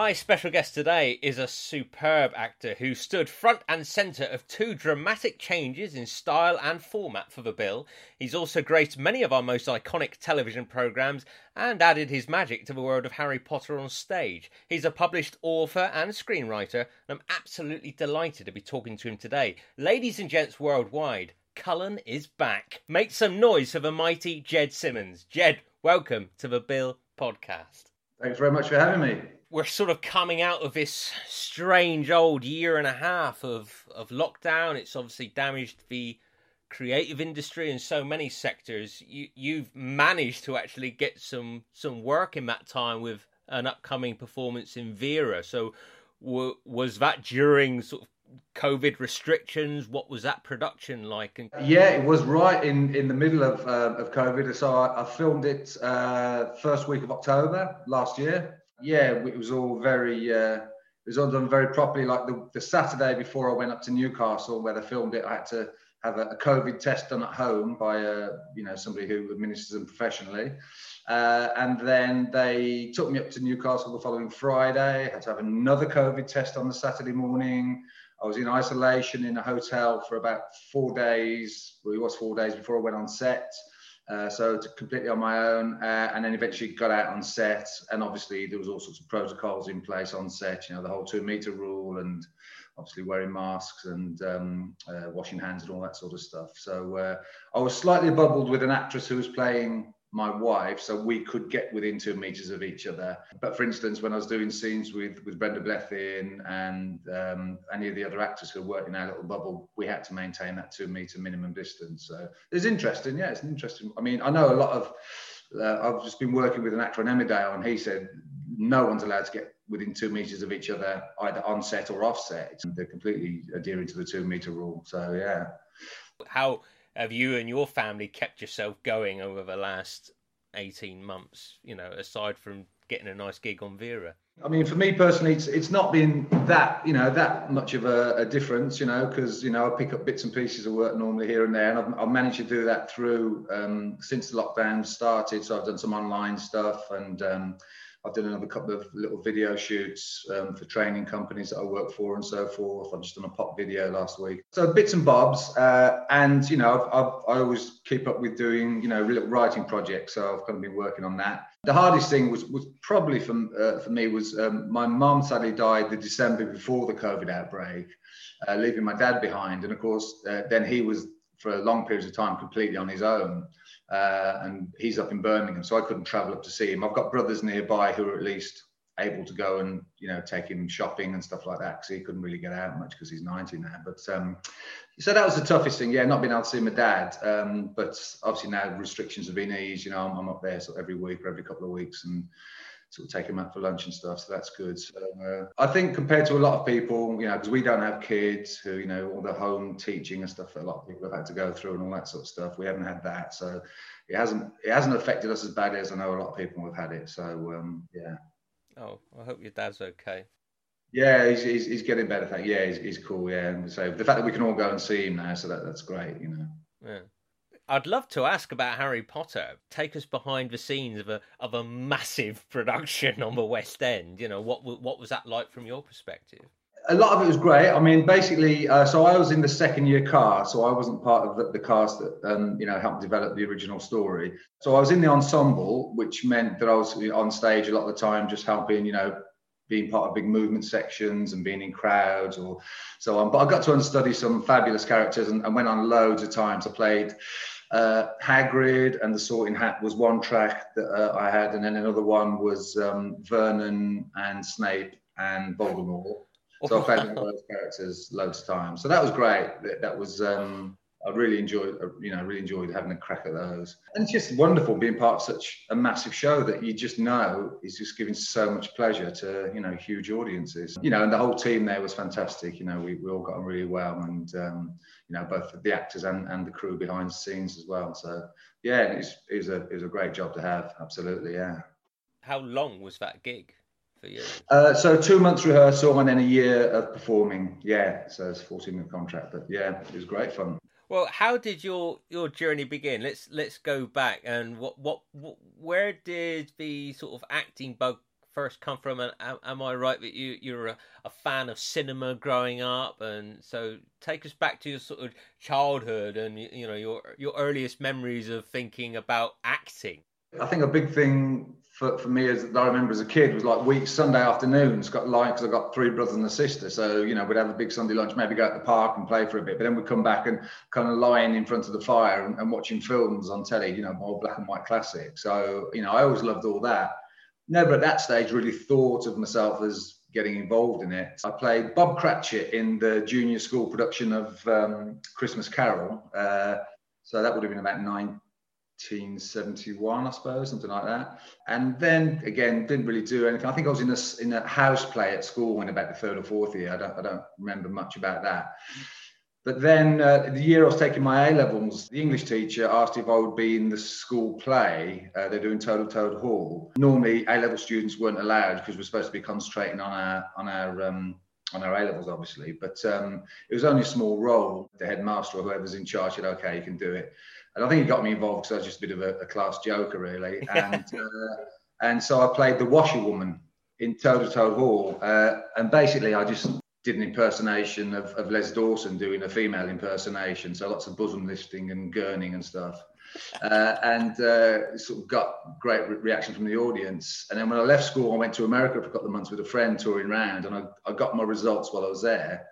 My special guest today is a superb actor who stood front and centre of two dramatic changes in style and format for The Bill. He's also graced many of our most iconic television programmes and added his magic to the world of Harry Potter on stage. He's a published author and screenwriter, and I'm absolutely delighted to be talking to him today. Ladies and gents worldwide, Cullen is back. Make some noise for the mighty Ged Simmons. Ged, welcome to the Bill podcast. Thanks very much for having me. We're sort of coming out of this strange old year and a half of, of lockdown. It's obviously damaged the creative industry in so many sectors. You you've managed to actually get some some work in that time with an upcoming performance in Vera. So w- was that during sort of COVID restrictions? What was that production like? And yeah, it was right in, in the middle of uh, of COVID. So I, I filmed it uh, first week of October last year. Yeah, it was all very. Uh, it was all done very properly. Like the, the Saturday before I went up to Newcastle, where they filmed it, I had to have a, a COVID test done at home by a you know somebody who administers them professionally. Uh, and then they took me up to Newcastle the following Friday. Had to have another COVID test on the Saturday morning. I was in isolation in a hotel for about four days. Well, it was four days before I went on set. Uh, so completely on my own, uh, and then eventually got out on set. And obviously, there was all sorts of protocols in place on set. You know, the whole two meter rule, and obviously wearing masks and um, uh, washing hands and all that sort of stuff. So uh, I was slightly bubbled with an actress who was playing my wife, so we could get within two meters of each other. But for instance, when I was doing scenes with with Brenda Blethyn and um, any of the other actors who worked in our little bubble, we had to maintain that two meter minimum distance. So it's interesting, yeah, it's interesting. I mean, I know a lot of. Uh, I've just been working with an actor on Emmerdale, and he said no one's allowed to get within two meters of each other, either on set or off set. They're completely adhering to the two meter rule. So yeah. How have you and your family kept yourself going over the last 18 months, you know, aside from getting a nice gig on Vera? I mean, for me personally, it's it's not been that you know that much of a, a difference, you know, because you know I pick up bits and pieces of work normally here and there, and I've, I've managed to do that through um, since the lockdown started. So I've done some online stuff and. Um, I've done another couple of little video shoots um, for training companies that I work for and so forth. I've just done a pop video last week. So bits and bobs, uh, and you know, I've, I've, i always keep up with doing you know little writing projects. So I've kind of been working on that. The hardest thing was was probably for uh, for me was um, my mum sadly died the December before the COVID outbreak, uh, leaving my dad behind, and of course uh, then he was for a long periods of time completely on his own uh, and he's up in Birmingham, so I couldn't travel up to see him. I've got brothers nearby who are at least able to go and you know take him shopping and stuff like that because he couldn't really get out much because he's 90 now. But um, so that was the toughest thing, yeah, not being able to see my dad. Um, but obviously now restrictions have been eased. You know, I'm, I'm up there sort of every week or every couple of weeks and sort of take him out for lunch and stuff. So that's good. So, uh, I think compared to a lot of people, you know, because we don't have kids who, you know, all the home teaching and stuff that a lot of people have had to go through and all that sort of stuff. We haven't had that. So it hasn't it hasn't affected us as badly as I know a lot of people have had it. So um, yeah. Oh, I hope your dad's okay. Yeah, he's, he's, he's getting better. Thank yeah, he's, he's cool. Yeah, and so the fact that we can all go and see him now, so that that's great. You know. Yeah. I'd love to ask about Harry Potter. Take us behind the scenes of a of a massive production on the West End. You know, what what was that like from your perspective? A lot of it was great. I mean, basically, uh, so I was in the second year cast, so I wasn't part of the, the cast that um, you know helped develop the original story. So I was in the ensemble, which meant that I was on stage a lot of the time, just helping, you know, being part of big movement sections and being in crowds or so on. But I got to understudy some fabulous characters and, and went on loads of times. I played uh, Hagrid and the Sorting Hat was one track that uh, I had, and then another one was um, Vernon and Snape and Voldemort. So I played those characters loads of times. So that was great. That, that was um, I really enjoyed, uh, you know, really enjoyed having a crack at those. And it's just wonderful being part of such a massive show that you just know is just giving so much pleasure to, you know, huge audiences. You know, and the whole team there was fantastic. You know, we, we all got on really well, and um, you know, both the actors and, and the crew behind the scenes as well. So yeah, it was, it was a it was a great job to have. Absolutely, yeah. How long was that gig? for you? Uh, so two months rehearsal and then a year of performing. Yeah, so it's 14 month contract, but yeah, it was great fun. Well, how did your your journey begin? Let's let's go back and what what, what where did the sort of acting bug first come from? And am, am I right that you you're a, a, fan of cinema growing up? And so take us back to your sort of childhood and you know your your earliest memories of thinking about acting. I think a big thing for, for me as I remember as a kid was like week Sunday afternoons got like because I got three brothers and a sister so you know we'd have a big Sunday lunch maybe go at the park and play for a bit but then we'd come back and kind of lying in front of the fire and, and watching films on telly you know more black and white classics so you know I always loved all that never at that stage really thought of myself as getting involved in it. I played Bob Cratchit in the junior school production of um, Christmas Carol. Uh, so that would have been about 1971, I suppose, something like that. And then again, didn't really do anything. I think I was in a, in a house play at school in about the third or fourth year. I don't, I don't remember much about that. But then uh, the year I was taking my A levels, the English teacher asked if I would be in the school play. Uh, they're doing Toad of Toad Hall. Normally, A level students weren't allowed because we're supposed to be concentrating on our on our um, on our A levels, obviously. But um, it was only a small role. The headmaster or whoever's in charge said, "Okay, you can do it." And I think he got me involved because I was just a bit of a, a class joker, really. And uh, and so I played the washerwoman in Toad of Toad Hall. Uh, and basically, I just did an impersonation of, of Les Dawson doing a female impersonation. So lots of bosom lifting and gurning and stuff. Uh, and uh, sort of got great re- reaction from the audience. And then when I left school, I went to America for a couple of months with a friend touring around, and I, I got my results while I was there.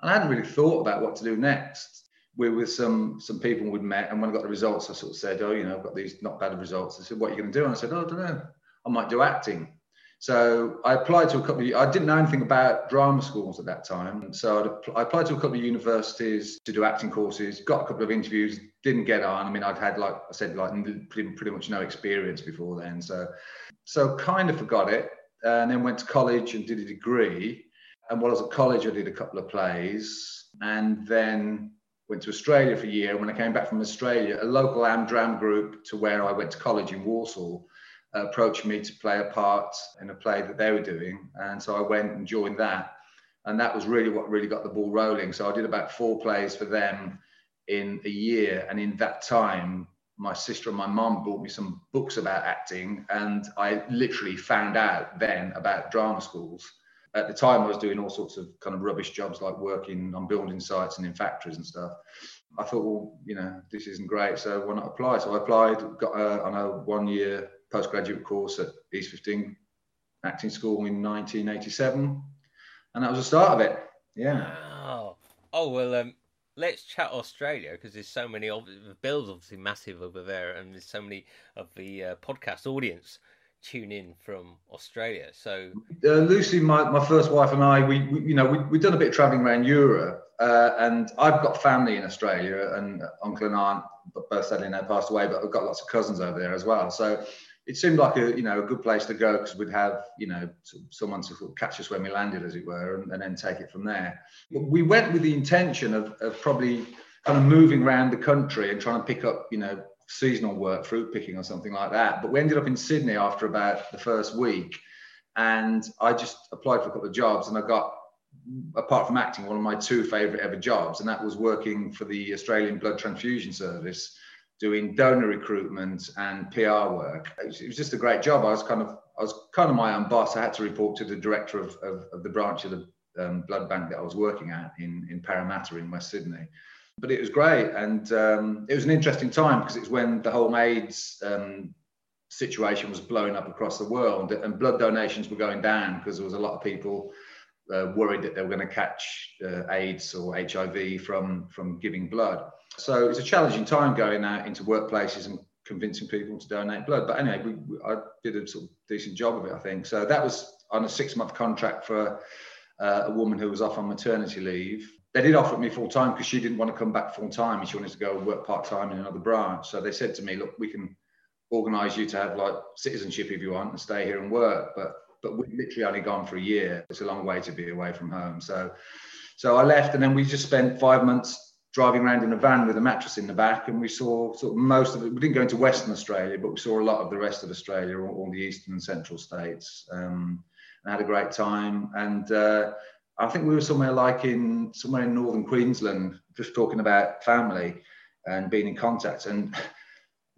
And I hadn't really thought about what to do next. We were with some some people we'd met, and when I got the results, I sort of said, "Oh, you know, I've got these not bad results." I said, "What are you going to do?" And I said, "Oh, I don't know. I might do acting." So I applied to a couple of, I didn't know anything about drama schools at that time. So i applied to a couple of universities to do acting courses, got a couple of interviews, didn't get on. I mean, I'd had, like I said, like pretty, pretty much no experience before then. So, so kind of forgot it and then went to college and did a degree. And while I was at college, I did a couple of plays and then went to Australia for a year. When I came back from Australia, a local Amdram group to where I went to college in Walsall uh, approached me to play a part in a play that they were doing. And so I went and joined that. And that was really what really got the ball rolling. So I did about four plays for them in a year. And in that time, my sister and my mom bought me some books about acting. And I literally found out then about drama schools. At the time, I was doing all sorts of kind of rubbish jobs like working on building sites and in factories and stuff. I thought, well, you know, this isn't great. So why not apply? So I applied, got a, on a one year postgraduate course at East 15 Acting School in 1987, and that was the start of it. Yeah. Oh well, um, let's chat Australia because there's so many. Of, the bill's obviously massive over there, and there's so many of the uh, podcast audience tune in from Australia. So uh, Lucy, my, my first wife and I, we, we you know we we've done a bit of travelling around Europe, uh, and I've got family in Australia, and uncle and aunt, both sadly now passed away, but I've got lots of cousins over there as well. So it seemed like a you know a good place to go because we'd have you know someone to catch us when we landed, as it were, and, and then take it from there. We went with the intention of, of probably kind of moving around the country and trying to pick up you know seasonal work, fruit picking or something like that. But we ended up in Sydney after about the first week, and I just applied for a couple of jobs, and I got apart from acting, one of my two favourite ever jobs, and that was working for the Australian Blood Transfusion Service doing donor recruitment and PR work. It was, it was, just a great job. I was kind of I was kind of my own boss. I had to report to the director of, of, of the branch of the um, blood bank that I was working at in, in Parramatta in West Sydney. But it was great, and um, it was an interesting time because it was when the whole AIDS um, situation was blowing up across the world, and blood donations were going down because there was a lot of people uh, worried that they were going to catch uh, AIDS or HIV from from giving blood. So it's a challenging time going out into workplaces and convincing people to donate blood. But anyway, we, we, I did a sort of decent job of it, I think. So that was on a six month contract for uh, a woman who was off on maternity leave. They did offer me full time because she didn't want to come back full time and she wanted to go work part time in another branch. So they said to me, look, we can organise you to have like citizenship if you want and stay here and work. But but we've literally only gone for a year. It's a long way to be away from home. So so I left and then we just spent five months driving around in a van with a mattress in the back, and we saw sort of most of it. We didn't go into Western Australia, but we saw a lot of the rest of Australia, all, all the eastern and central states, um, and had a great time. And uh, I think we were somewhere like in somewhere in northern Queensland, just talking about family and being in contact. And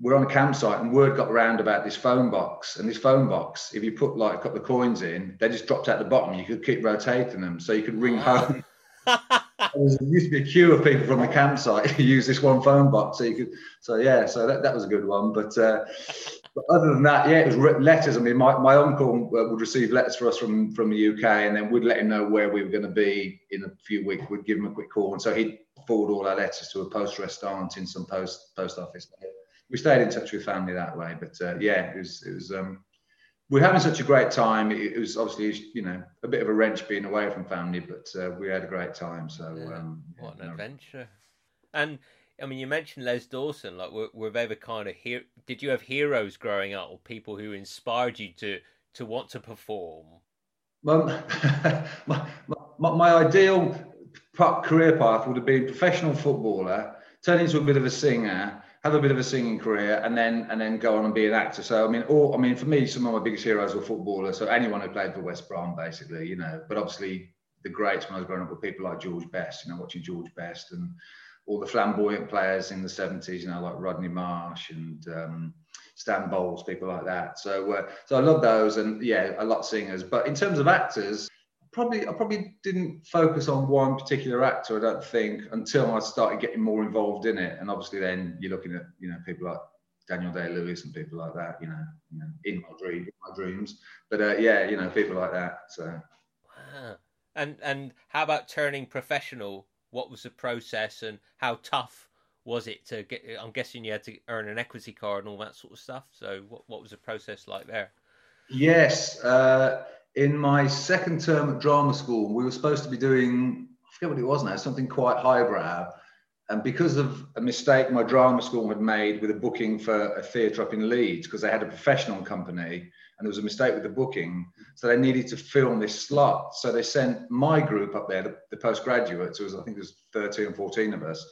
we're on a campsite and word got around about this phone box. And this phone box if you put like a couple of coins in they just dropped out the bottom. You could keep rotating them so you could ring home there used to be a queue of people from the campsite who use this one phone box so you could so yeah so that, that was a good one but uh, but other than that, yeah, it was letters. I mean, my, my uncle uh, would receive letters for us from, from the UK and then we'd let him know where we were going to be in a few weeks. We'd give him a quick call. And so he'd forward all our letters to a poste restante in some post post office. We stayed in touch with family that way. But uh, yeah, it was, it was, um, we are having such a great time. It, was obviously, you know, a bit of a wrench being away from family, but uh, we had a great time. So, yeah. um, what an adventure. And I mean, you mentioned Les Dawson. Like, were, were ever kind of here? Did you have heroes growing up, or people who inspired you to to want to perform? Well, my, my, my ideal career path would have been professional footballer, turn into a bit of a singer, have a bit of a singing career, and then and then go on and be an actor. So I mean, all I mean, for me, some of my biggest heroes were footballers. So anyone who played for West Brom, basically, you know. But obviously, the greats when I was growing up were people like George Best. You know, watching George Best and all the flamboyant players in the 70s, you know, like Rodney Marsh and um, Stan Bowles, people like that. So, uh, so I love those, and yeah, a lot of singers. But in terms of actors, probably I probably didn't focus on one particular actor. I don't think until I started getting more involved in it, and obviously then you're looking at you know people like Daniel Day Lewis and people like that. You know, you know in my dream, in my dreams. But uh, yeah, you know, people like that. So. Wow. And and how about turning professional what was the process and how tough was it to get? I'm guessing you had to earn an equity card and all that sort of stuff. So what, what was the process like there? Yes, uh, in my second term at drama school, we were supposed to be doing I forget what it was now, something quite highbrow. And because of a mistake my drama school had made with a booking for a theatre up in Leeds, because they had a professional company, and there was a mistake with the booking. So they needed to film this slot. So they sent my group up there, the, the postgraduates, it was, I think there's 13 or 14 of us,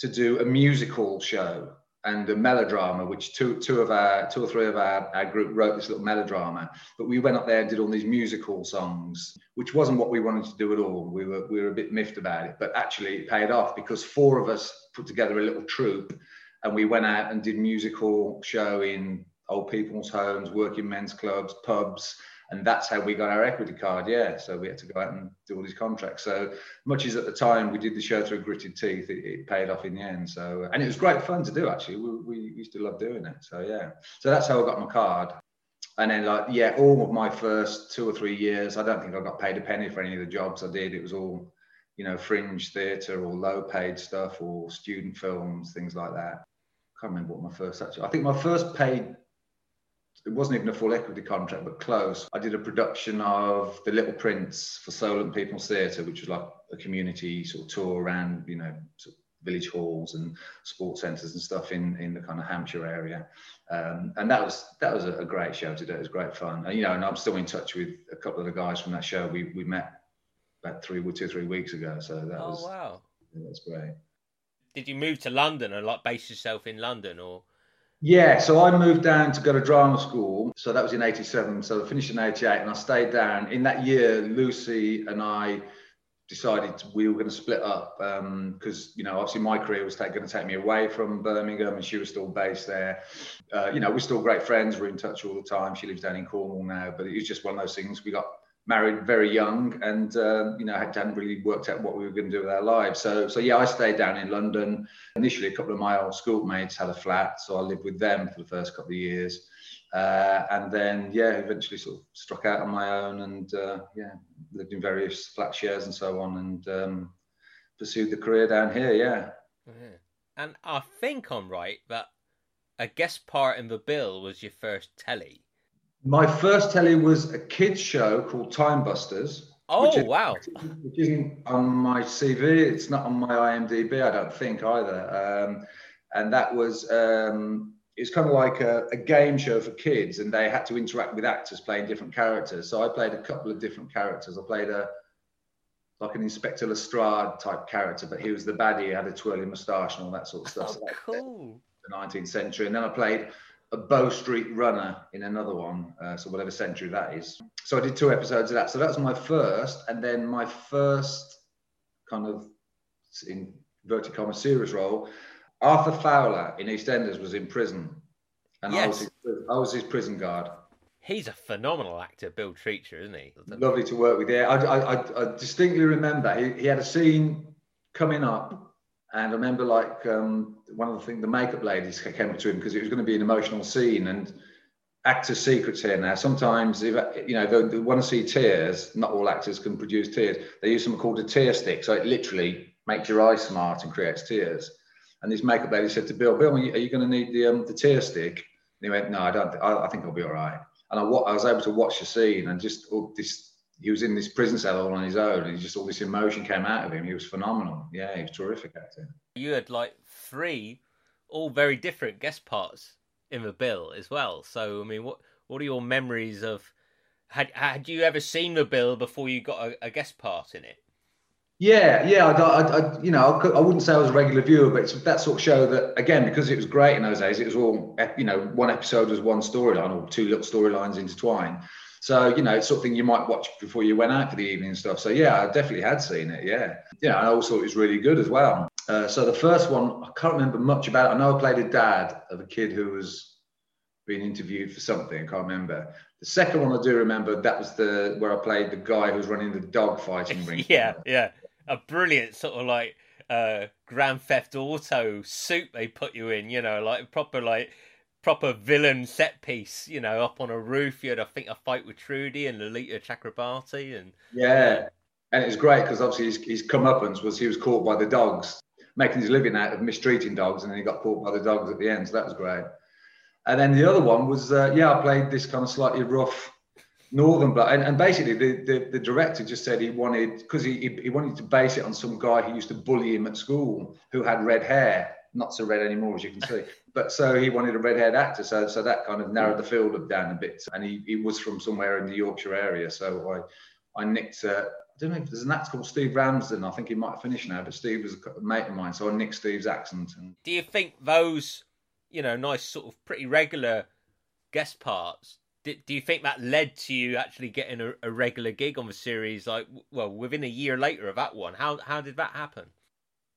to do a musical show and a melodrama, which two, two of our, two or three of our, our group wrote this little melodrama. But we went up there and did all these musical songs, which wasn't what we wanted to do at all. We were, we were a bit miffed about it, but actually it paid off because four of us put together a little troupe and we went out and did musical show in old people's homes, working men's clubs, pubs, and that's how we got our equity card. Yeah, so we had to go out and do all these contracts. So much as at the time we did the show through gritted teeth, it, it paid off in the end. So uh, and it was great fun to do actually. We, we used to love doing it. So yeah, so that's how I got my card. And then like yeah, all of my first two or three years, I don't think I got paid a penny for any of the jobs I did. It was all you know fringe theatre or low paid stuff or student films, things like that. I can't remember what my first actually. I think my first paid it wasn't even a full equity contract, but close. I did a production of The Little Prince for Solent People's Theatre, which was like a community sort of tour around, you know, sort of village halls and sports centres and stuff in in the kind of Hampshire area. Um, and that was that was a, great show to do. It was great fun. And, you know, and I'm still in touch with a couple of the guys from that show. We we met about three two three weeks ago. So that oh, was wow, yeah, that's great. Did you move to London and like base yourself in London or? Yeah, so I moved down to go to drama school. So that was in 87. So I finished in 88 and I stayed down. In that year, Lucy and I decided we were going to split up because, um, you know, obviously my career was going to take me away from Birmingham and she was still based there. Uh, you know, we're still great friends. We're in touch all the time. She lives down in Cornwall now, but it was just one of those things. We got married very young and uh, you know hadn't really worked out what we were going to do with our lives. So so yeah i stayed down in london. Initially a couple of my old schoolmates had a flat so i lived with them for the first couple of years. Uh, and then yeah eventually sort of struck out on my own and uh, yeah lived in various flat shares and so on and um, pursued the career down here yeah. Mm-hmm. and i think i'm right that a guest part in the bill was your first telly my first telly was a kids show called Time Busters. Oh is, wow! Which isn't on my CV. It's not on my IMDb. I don't think either. Um, and that was um, it's kind of like a, a, game show for kids, and they had to interact with actors playing different characters. So I played a couple of different characters. I played a like an Inspector Lestrade type character, but he was the baddie. He had a twirly moustache and all that sort of stuff. Oh, so cool. The 19th century, and then I played a Bow Street Runner in another one, uh, so whatever century that is. So I did two episodes of that. So that was my first, and then my first kind of in inverted commas serious role. Arthur Fowler in EastEnders was in prison, and I, was his, I was his prison guard. He's a phenomenal actor, Bill Treacher, isn't he? Lovely to work with. Yeah, I, I, I, I distinctly remember he, he had a scene coming up, and I remember like um, one of the things the makeup ladies came up to him because it was going to be an emotional scene and actors' secrets here now. Sometimes if you know they, they want to see tears, not all actors can produce tears. They use something called a tear stick, so it literally makes your eyes smart and creates tears. And this makeup lady said to Bill, Bill, are you, you going to need the um, the tear stick? And he went, No, I don't. I, I think I'll be all right. And I, I was able to watch the scene and just all this. He was in this prison cell all on his own, and just all this emotion came out of him. He was phenomenal. Yeah, he was terrific actor. You had like three, all very different guest parts in the bill as well. So I mean, what what are your memories of? Had had you ever seen the bill before you got a, a guest part in it? Yeah, yeah. I, I, I, you know, I wouldn't say I was a regular viewer, but it's that sort of show that, again, because it was great in those days, it was all, you know, one episode was one storyline or two little storylines intertwined. So, you know, it's something you might watch before you went out for the evening and stuff. So, yeah, I definitely had seen it. Yeah. Yeah. And I also thought it was really good as well. Uh, so, the first one, I can't remember much about it. I know I played a dad of a kid who was being interviewed for something. I can't remember. The second one I do remember, that was the where I played the guy who was running the dog fighting ring. yeah, yeah, a brilliant sort of like uh Grand Theft Auto suit they put you in. You know, like proper like proper villain set piece. You know, up on a roof. You had I think a fight with Trudy and Lolita Chakrabarti and Yeah, and it was great because obviously his, his comeuppance was he was caught by the dogs, making his living out of mistreating dogs, and then he got caught by the dogs at the end. So that was great. And then the other one was uh, yeah, I played this kind of slightly rough northern bloke, and, and basically the, the the director just said he wanted because he, he he wanted to base it on some guy who used to bully him at school who had red hair, not so red anymore as you can see. But so he wanted a red-haired actor, so so that kind of narrowed the field of Dan a bit. And he, he was from somewhere in the Yorkshire area, so I I nicked. Uh, I don't know if there's an actor called Steve Ramsden. I think he might have finished now, but Steve was a mate of mine, so I nicked Steve's accent. And do you think those, you know, nice sort of pretty regular guest parts? Do, do you think that led to you actually getting a, a regular gig on the series? Like, well, within a year later of that one, how how did that happen?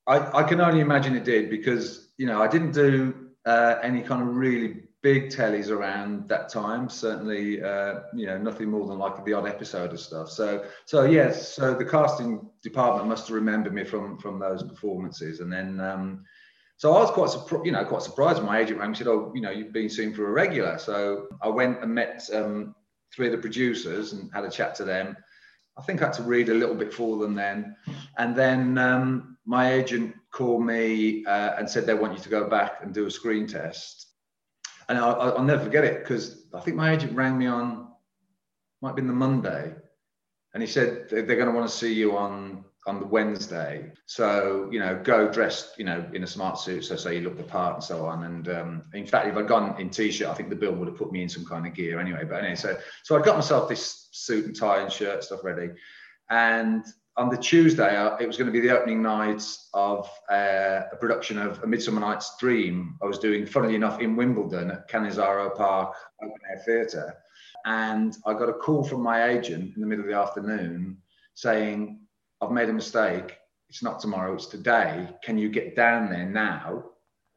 I, I can only imagine it did because you know I didn't do uh, any kind of really big tellies around that time. Certainly, uh, you know, nothing more than like the odd episode of stuff. So, so yes, so the casting department must have remembered me from from those performances, and then. Um, so I was quite, surprised, you know, quite surprised. My agent rang and said, "Oh, you know, you've been seen for a regular." So I went and met um, three of the producers and had a chat to them. I think I had to read a little bit for them then, and then um, my agent called me uh, and said they want you to go back and do a screen test. And I, I'll never forget it because I think my agent rang me on, might have been the Monday, and he said they're going to want to see you on on the Wednesday. So you know, go dressed, you know, in a smart suit, so so you look the part and so on. And um, in fact, if I'd gone in t-shirt, I think the bill would have put me in some kind of gear anyway. But anyway, so so I got myself this suit and tie and shirt stuff ready, and on the Tuesday, uh, it was going to be the opening night of uh, a production of A Midsummer Night's Dream. I was doing, funnily enough, in Wimbledon at Canizaro Park Open Air Theatre. And I got a call from my agent in the middle of the afternoon saying, I've made a mistake. It's not tomorrow, it's today. Can you get down there now?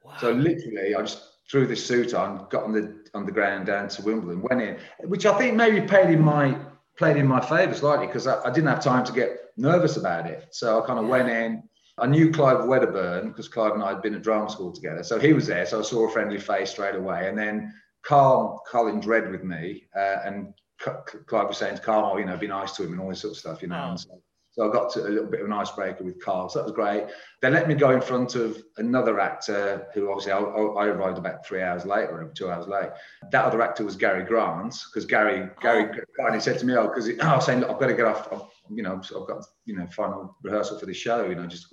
Wow. So literally, I just threw this suit on, got on the on the ground down to Wimbledon, went in, which I think maybe played in my played in my favour slightly because I, I, didn't have time to get nervous about it. So I kind of went in. I knew Clive Wedderburn because Clive and I had been at drama school together. So he was there. So I saw a friendly face straight away. And then Karl Collins read with me, uh, and C- Clive was saying to Karl, oh, you know, be nice to him and all this sort of stuff, you know. Oh. So, so I got to a little bit of an icebreaker with Karl. So that was great. They let me go in front of another actor who obviously I, I arrived about three hours late or two hours late. That other actor was Gary Grant because Gary Gary kindly said to me, oh, because I was saying, look, I've got to get off. I've, you know, I've got you know final rehearsal for the show. You know, just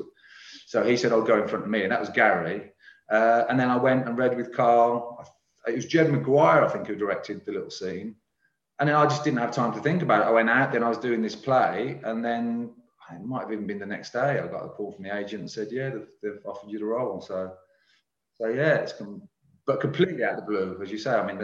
so he said, I'll go in front of me, and that was Gary. Uh, and then I went and read with Karl. It was Jed McGuire, I think, who directed the little scene. And then I just didn't have time to think about it. I went out, then I was doing this play, and then it might have even been the next day. I got a call from the agent and said, "Yeah, they've, they've offered you the role." So, so yeah, it's but completely out of the blue, as you say. I mean,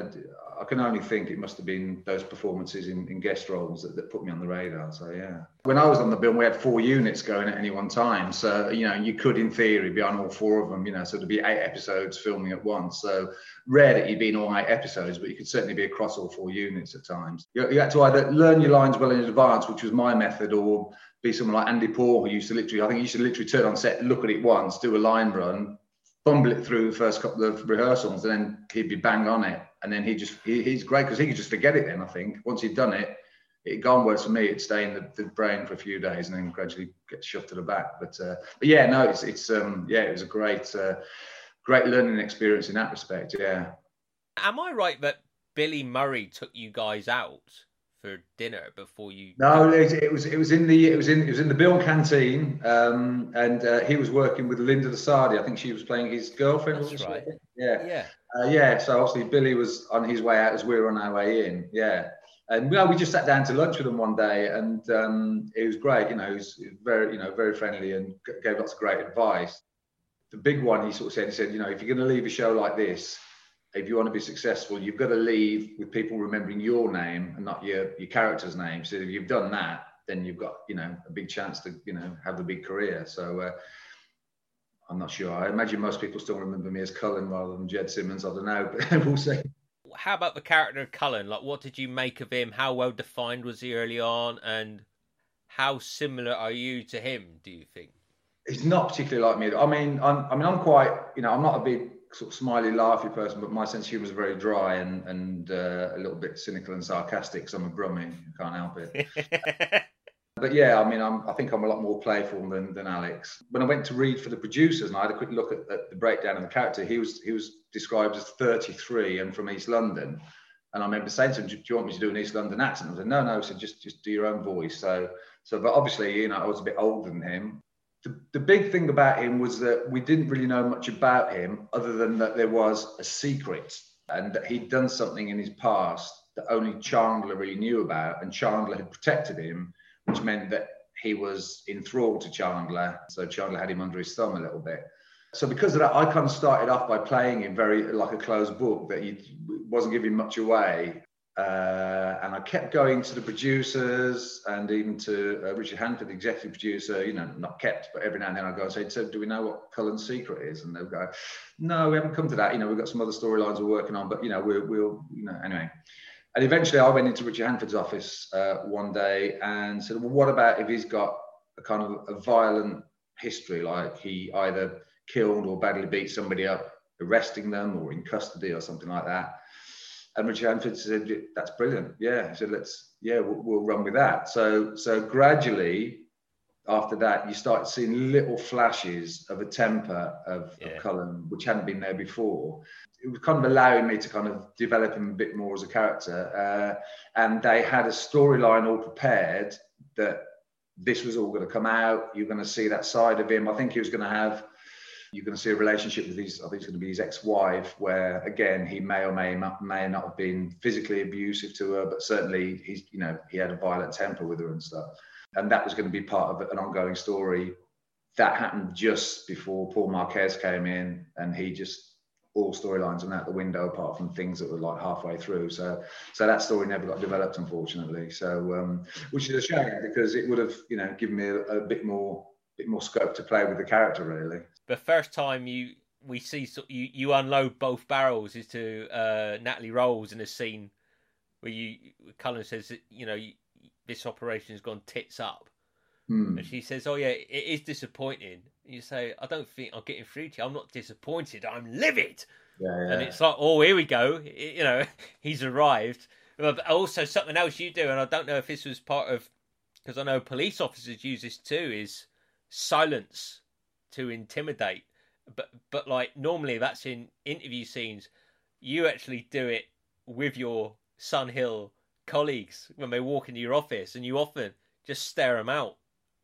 I can only think it must have been those performances in, in guest roles that, that, put me on the radar. So yeah, when I was on the bill, we had four units going at any one time. So you know, you could in theory be on all four of them. You know, so there'd be eight episodes filming at once. So rare that you'd be in all eight episodes, but you could certainly be across all four units at times. You, you had to either learn your lines well in advance, which was my method, or be someone like Andy Paul who used to literally, I think he used to literally turn on set, look at it once, do a line run, fumble it through the first couple of rehearsals, and then he'd be bang on it. And then he just he, he's great because he could just forget it. Then I think once he'd done it, it gone worse for me. It'd stay in the, the, brain for a few days and then gradually get shoved to the back. But uh, but yeah, no, it's it's um yeah, it was a great uh, great learning experience in that respect. Yeah. Am I right that Billy Murray took you guys out? For dinner before you? No, it, it, was it was in the it was in it was in the Bill canteen, um, and uh, he was working with Linda Lusardi. I think she was playing his girlfriend. That's right. Yeah, yeah, uh, yeah. So obviously Billy was on his way out as we were on our way in. Yeah. And well, we just sat down to lunch with him one day, and um, it was great. You know, he was very, you know, very friendly and gave lots of great advice. The big one, he sort of said, he said, you know, if you're going to leave a show like this, if you want to be successful, you've got to leave with people remembering your name and not your your character's name. So if you've done that, then you've got you know a big chance to you know have a big career. So uh, I'm not sure. I imagine most people still remember me as Cullen rather than Ged Simmons. I don't know, but we'll see. How about the character of Cullen? Like, what did you make of him? How well defined was he early on, and how similar are you to him? Do you think? He's not particularly like me. I mean, I'm, I mean, I'm quite. You know, I'm not a big sort of smiley, laughy person, but my sense of humour is very dry and and uh, a little bit cynical and sarcastic. So I'm a brummie, I can't help it. but yeah, I mean, I'm, I think I'm a lot more playful than, than Alex. When I went to read for the producers, and I had a quick look at, at the breakdown of the character, he was he was described as 33 and from East London. And I remember saying to him, "Do you want me to do an East London accent?" I said, "No, no." So just just do your own voice. So so, but obviously, you know, I was a bit older than him the, the big thing about him was that we didn't really know much about him other than that there was a secret and that he'd done something in his past that only Chandler really knew about, and Chandler had protected him, which meant that he was enthralled to Chandler. So Chandler had him under his thumb a little bit. So because of that, I kind of started off by playing him very like a closed book that he wasn't giving much away. Uh, and I kept going to the producers and even to uh, Richard Handford, the executive producer, you know, not kept, but every now and then I'd go and say, so do we know what Cullen's secret is? And they'll go, no, we haven't come to that. You know, we've got some other storylines we're working on, but, you know, we'll, we'll you know, anyway. And eventually I went into Richard Handford's office uh, one day and said, well, what about if he's got a kind of a violent history, like he either killed or badly beat somebody up, arresting them or in custody or something like that? And Richard Handford said, "That's brilliant. Yeah." He said, "Let's yeah, we'll, we'll, run with that." So so gradually, after that, you start seeing little flashes of a temper of, yeah. of Cullen, which hadn't been there before. It was kind of allowing me to kind of develop him a bit more as a character. Uh, and they had a storyline all prepared that this was all going to come out. You're going to see that side of him. I think he was going to have you're going to see a relationship with his, I think it's going to be his ex-wife, where again he may or may not, may not have been physically abusive to her, but certainly he's, you know, he had a violent temper with her and stuff, and that was going to be part of an ongoing story. That happened just before Paul Marquess came in, and he just all storylines went out the window apart from things that were like halfway through. So, so that story never got developed, unfortunately. So, um, which is a shame because it would have, you know, given me a, a bit more bit more scope to play with the character, really. The first time you we see you you unload both barrels is to uh, Natalie Roles in a scene where you Cullen says that, you know you, this operation has gone tits up, hmm. and she says, "Oh yeah, it is disappointing." And you say, "I don't think I'm getting through to you. I'm not disappointed. I'm livid." Yeah, yeah. And it's like, "Oh, here we go." It, you know, he's arrived. But also something else you do, and I don't know if this was part of because I know police officers use this too. Is silence to intimidate. But but like normally that's in interview scenes. You actually do it with your Sun Hill colleagues when they walk into your office, and you often just stare them out,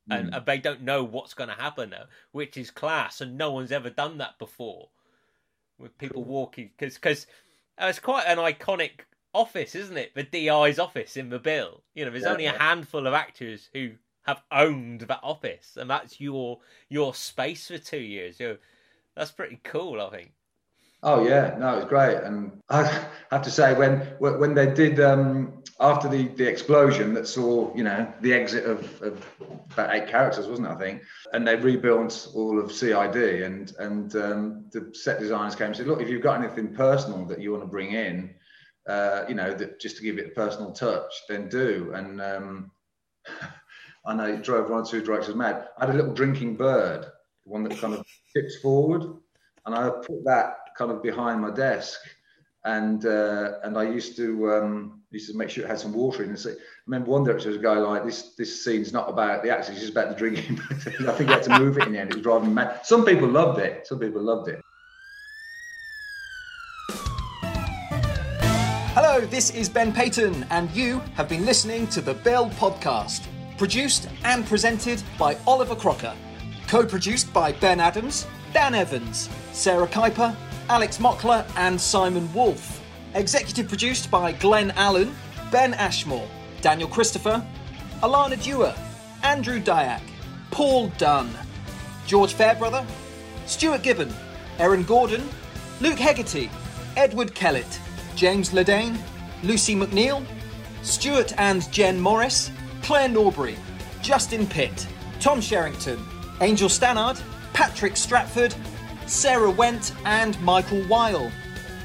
and, mm. and they don't know what's going to happen, which is class, and no one's ever done that before. With people walking, because because it's quite an iconic office, isn't it? The DI's office in the bill. You know, there's yeah, only a handful of actors who have owned that office, and that's your your space for two years. That's pretty cool, I think. Oh yeah, no, it was great, and I have to say when when they did um, after the the explosion that saw you know the exit of, of about eight characters, wasn't it? I think, and they rebuilt all of CID, and and um, the set designers came and said, look, if you've got anything personal that you want to bring in, uh, you know, that just to give it a personal touch, then do. And um, I know it drove one or two directors mad. I had a little drinking bird, one that kind of tips forward, and I put that kind of behind my desk, and uh, and I used to um, used to make sure it had some water in. it. so, I remember one director was a guy like this. This scene's not about the action; it's just about the drinking. I think he had to move it in the end. It was driving me mad. Some people loved it. Some people loved it. Hello, this is Ben Payton, and you have been listening to the Bill Podcast, produced and presented by Oliver Crocker, co produced by Ben Adams, Dan Evans, Sarah Kuiper, Alex Mockler, and Simon Wolfe. Executive produced by Glenn Allen, Ben Ashmore, Daniel Christopher, Alana Dewar, Andrew Dyack, Paul Dunn, George Fairbrother, Stuart Gibbon, Erin Gordon, Luke Hegarty, Edward Kellett, James Ledane, Lucy McNeil, Stuart and Jen Morris, Claire Norbury, Justin Pitt, Tom Sherrington, Angel Stannard, Patrick Stratford, Sarah Went, and Michael Weil.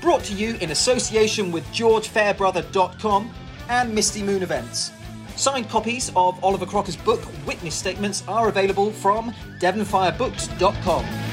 Brought to you in association with GeorgeFairbrother.com and Misty Moon Events. Signed copies of Oliver Crocker's book, Witness Statements, are available from DevonfireBooks.com.